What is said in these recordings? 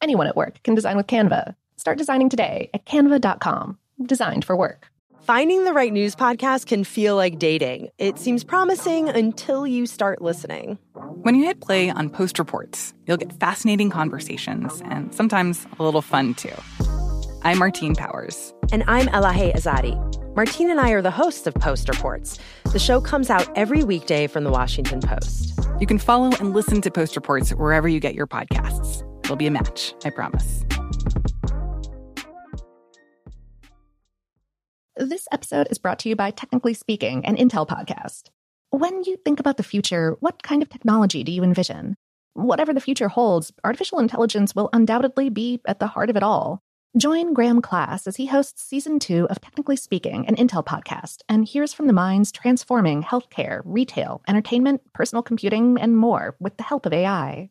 Anyone at work can design with Canva. Start designing today at canva.com. Designed for work. Finding the right news podcast can feel like dating. It seems promising until you start listening. When you hit play on Post Reports, you'll get fascinating conversations and sometimes a little fun too. I'm Martine Powers. And I'm Elahe Izadi. Martine and I are the hosts of Post Reports. The show comes out every weekday from the Washington Post. You can follow and listen to Post Reports wherever you get your podcasts. It'll be a match, I promise. This episode is brought to you by Technically Speaking, an Intel podcast. When you think about the future, what kind of technology do you envision? Whatever the future holds, artificial intelligence will undoubtedly be at the heart of it all. Join Graham Class as he hosts season two of Technically Speaking, an Intel podcast, and hears from the minds transforming healthcare, retail, entertainment, personal computing, and more with the help of AI.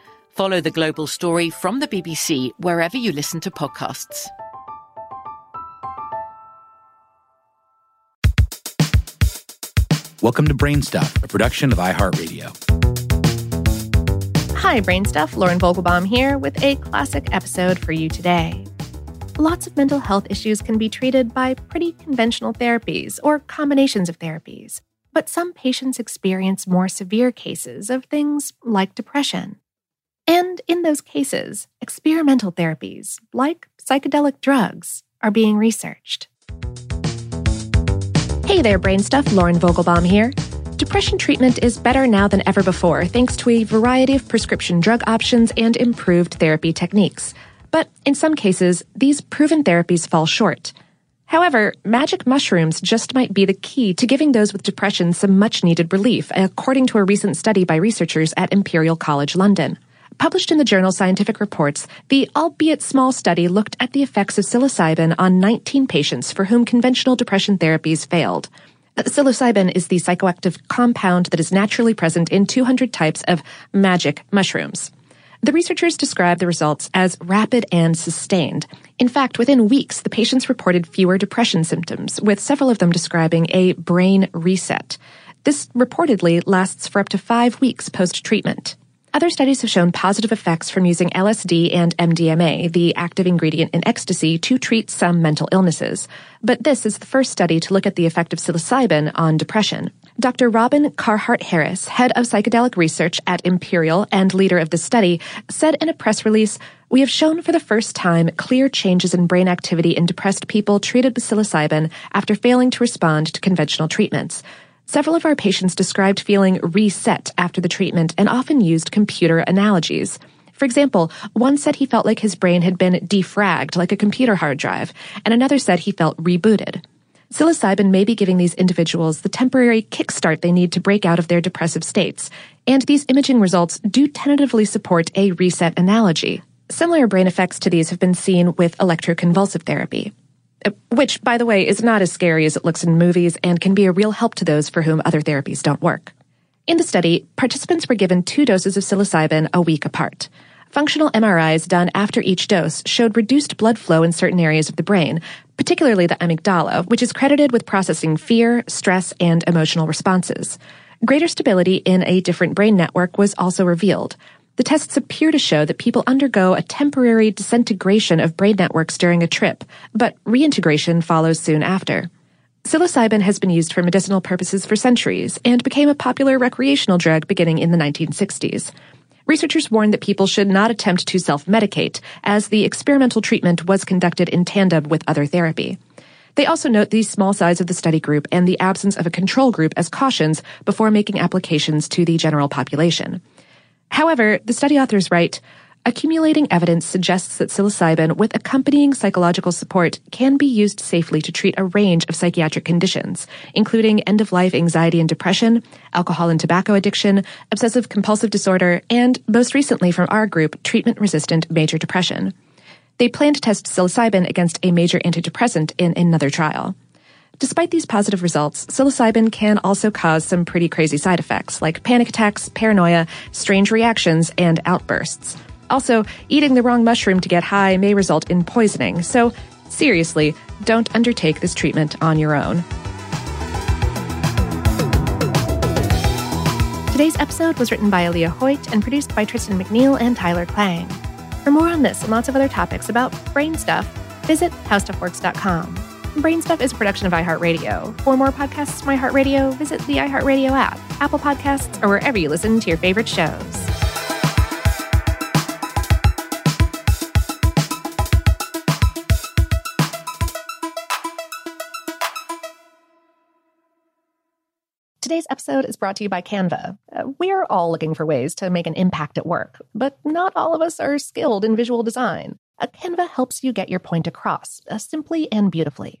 Follow the global story from the BBC wherever you listen to podcasts. Welcome to Brainstuff, a production of iHeartRadio. Hi, Brainstuff. Lauren Vogelbaum here with a classic episode for you today. Lots of mental health issues can be treated by pretty conventional therapies or combinations of therapies, but some patients experience more severe cases of things like depression. And in those cases, experimental therapies, like psychedelic drugs, are being researched. Hey there, Brainstuff. Lauren Vogelbaum here. Depression treatment is better now than ever before thanks to a variety of prescription drug options and improved therapy techniques. But in some cases, these proven therapies fall short. However, magic mushrooms just might be the key to giving those with depression some much needed relief, according to a recent study by researchers at Imperial College London. Published in the journal Scientific Reports, the albeit small study looked at the effects of psilocybin on 19 patients for whom conventional depression therapies failed. Uh, psilocybin is the psychoactive compound that is naturally present in 200 types of magic mushrooms. The researchers described the results as rapid and sustained. In fact, within weeks, the patients reported fewer depression symptoms, with several of them describing a brain reset. This reportedly lasts for up to five weeks post treatment. Other studies have shown positive effects from using LSD and MDMA, the active ingredient in ecstasy, to treat some mental illnesses. But this is the first study to look at the effect of psilocybin on depression. Dr. Robin Carhart Harris, head of psychedelic research at Imperial and leader of the study, said in a press release, we have shown for the first time clear changes in brain activity in depressed people treated with psilocybin after failing to respond to conventional treatments. Several of our patients described feeling reset after the treatment and often used computer analogies. For example, one said he felt like his brain had been defragged like a computer hard drive, and another said he felt rebooted. Psilocybin may be giving these individuals the temporary kickstart they need to break out of their depressive states, and these imaging results do tentatively support a reset analogy. Similar brain effects to these have been seen with electroconvulsive therapy. Which, by the way, is not as scary as it looks in movies and can be a real help to those for whom other therapies don't work. In the study, participants were given two doses of psilocybin a week apart. Functional MRIs done after each dose showed reduced blood flow in certain areas of the brain, particularly the amygdala, which is credited with processing fear, stress, and emotional responses. Greater stability in a different brain network was also revealed. The tests appear to show that people undergo a temporary disintegration of brain networks during a trip, but reintegration follows soon after. Psilocybin has been used for medicinal purposes for centuries and became a popular recreational drug beginning in the 1960s. Researchers warned that people should not attempt to self-medicate, as the experimental treatment was conducted in tandem with other therapy. They also note the small size of the study group and the absence of a control group as cautions before making applications to the general population. However, the study authors write, Accumulating evidence suggests that psilocybin with accompanying psychological support can be used safely to treat a range of psychiatric conditions, including end-of-life anxiety and depression, alcohol and tobacco addiction, obsessive compulsive disorder, and most recently from our group, treatment-resistant major depression. They plan to test psilocybin against a major antidepressant in another trial. Despite these positive results, psilocybin can also cause some pretty crazy side effects like panic attacks, paranoia, strange reactions, and outbursts. Also, eating the wrong mushroom to get high may result in poisoning, so seriously, don't undertake this treatment on your own. Today's episode was written by Alia Hoyt and produced by Tristan McNeil and Tyler Klang. For more on this and lots of other topics about brain stuff, visit howstuffworks.com. Brain Stuff is a production of iHeartRadio. For more podcasts from iHeartRadio, visit the iHeartRadio app, Apple Podcasts, or wherever you listen to your favorite shows. Today's episode is brought to you by Canva. Uh, we're all looking for ways to make an impact at work, but not all of us are skilled in visual design. A Canva helps you get your point across, uh, simply and beautifully.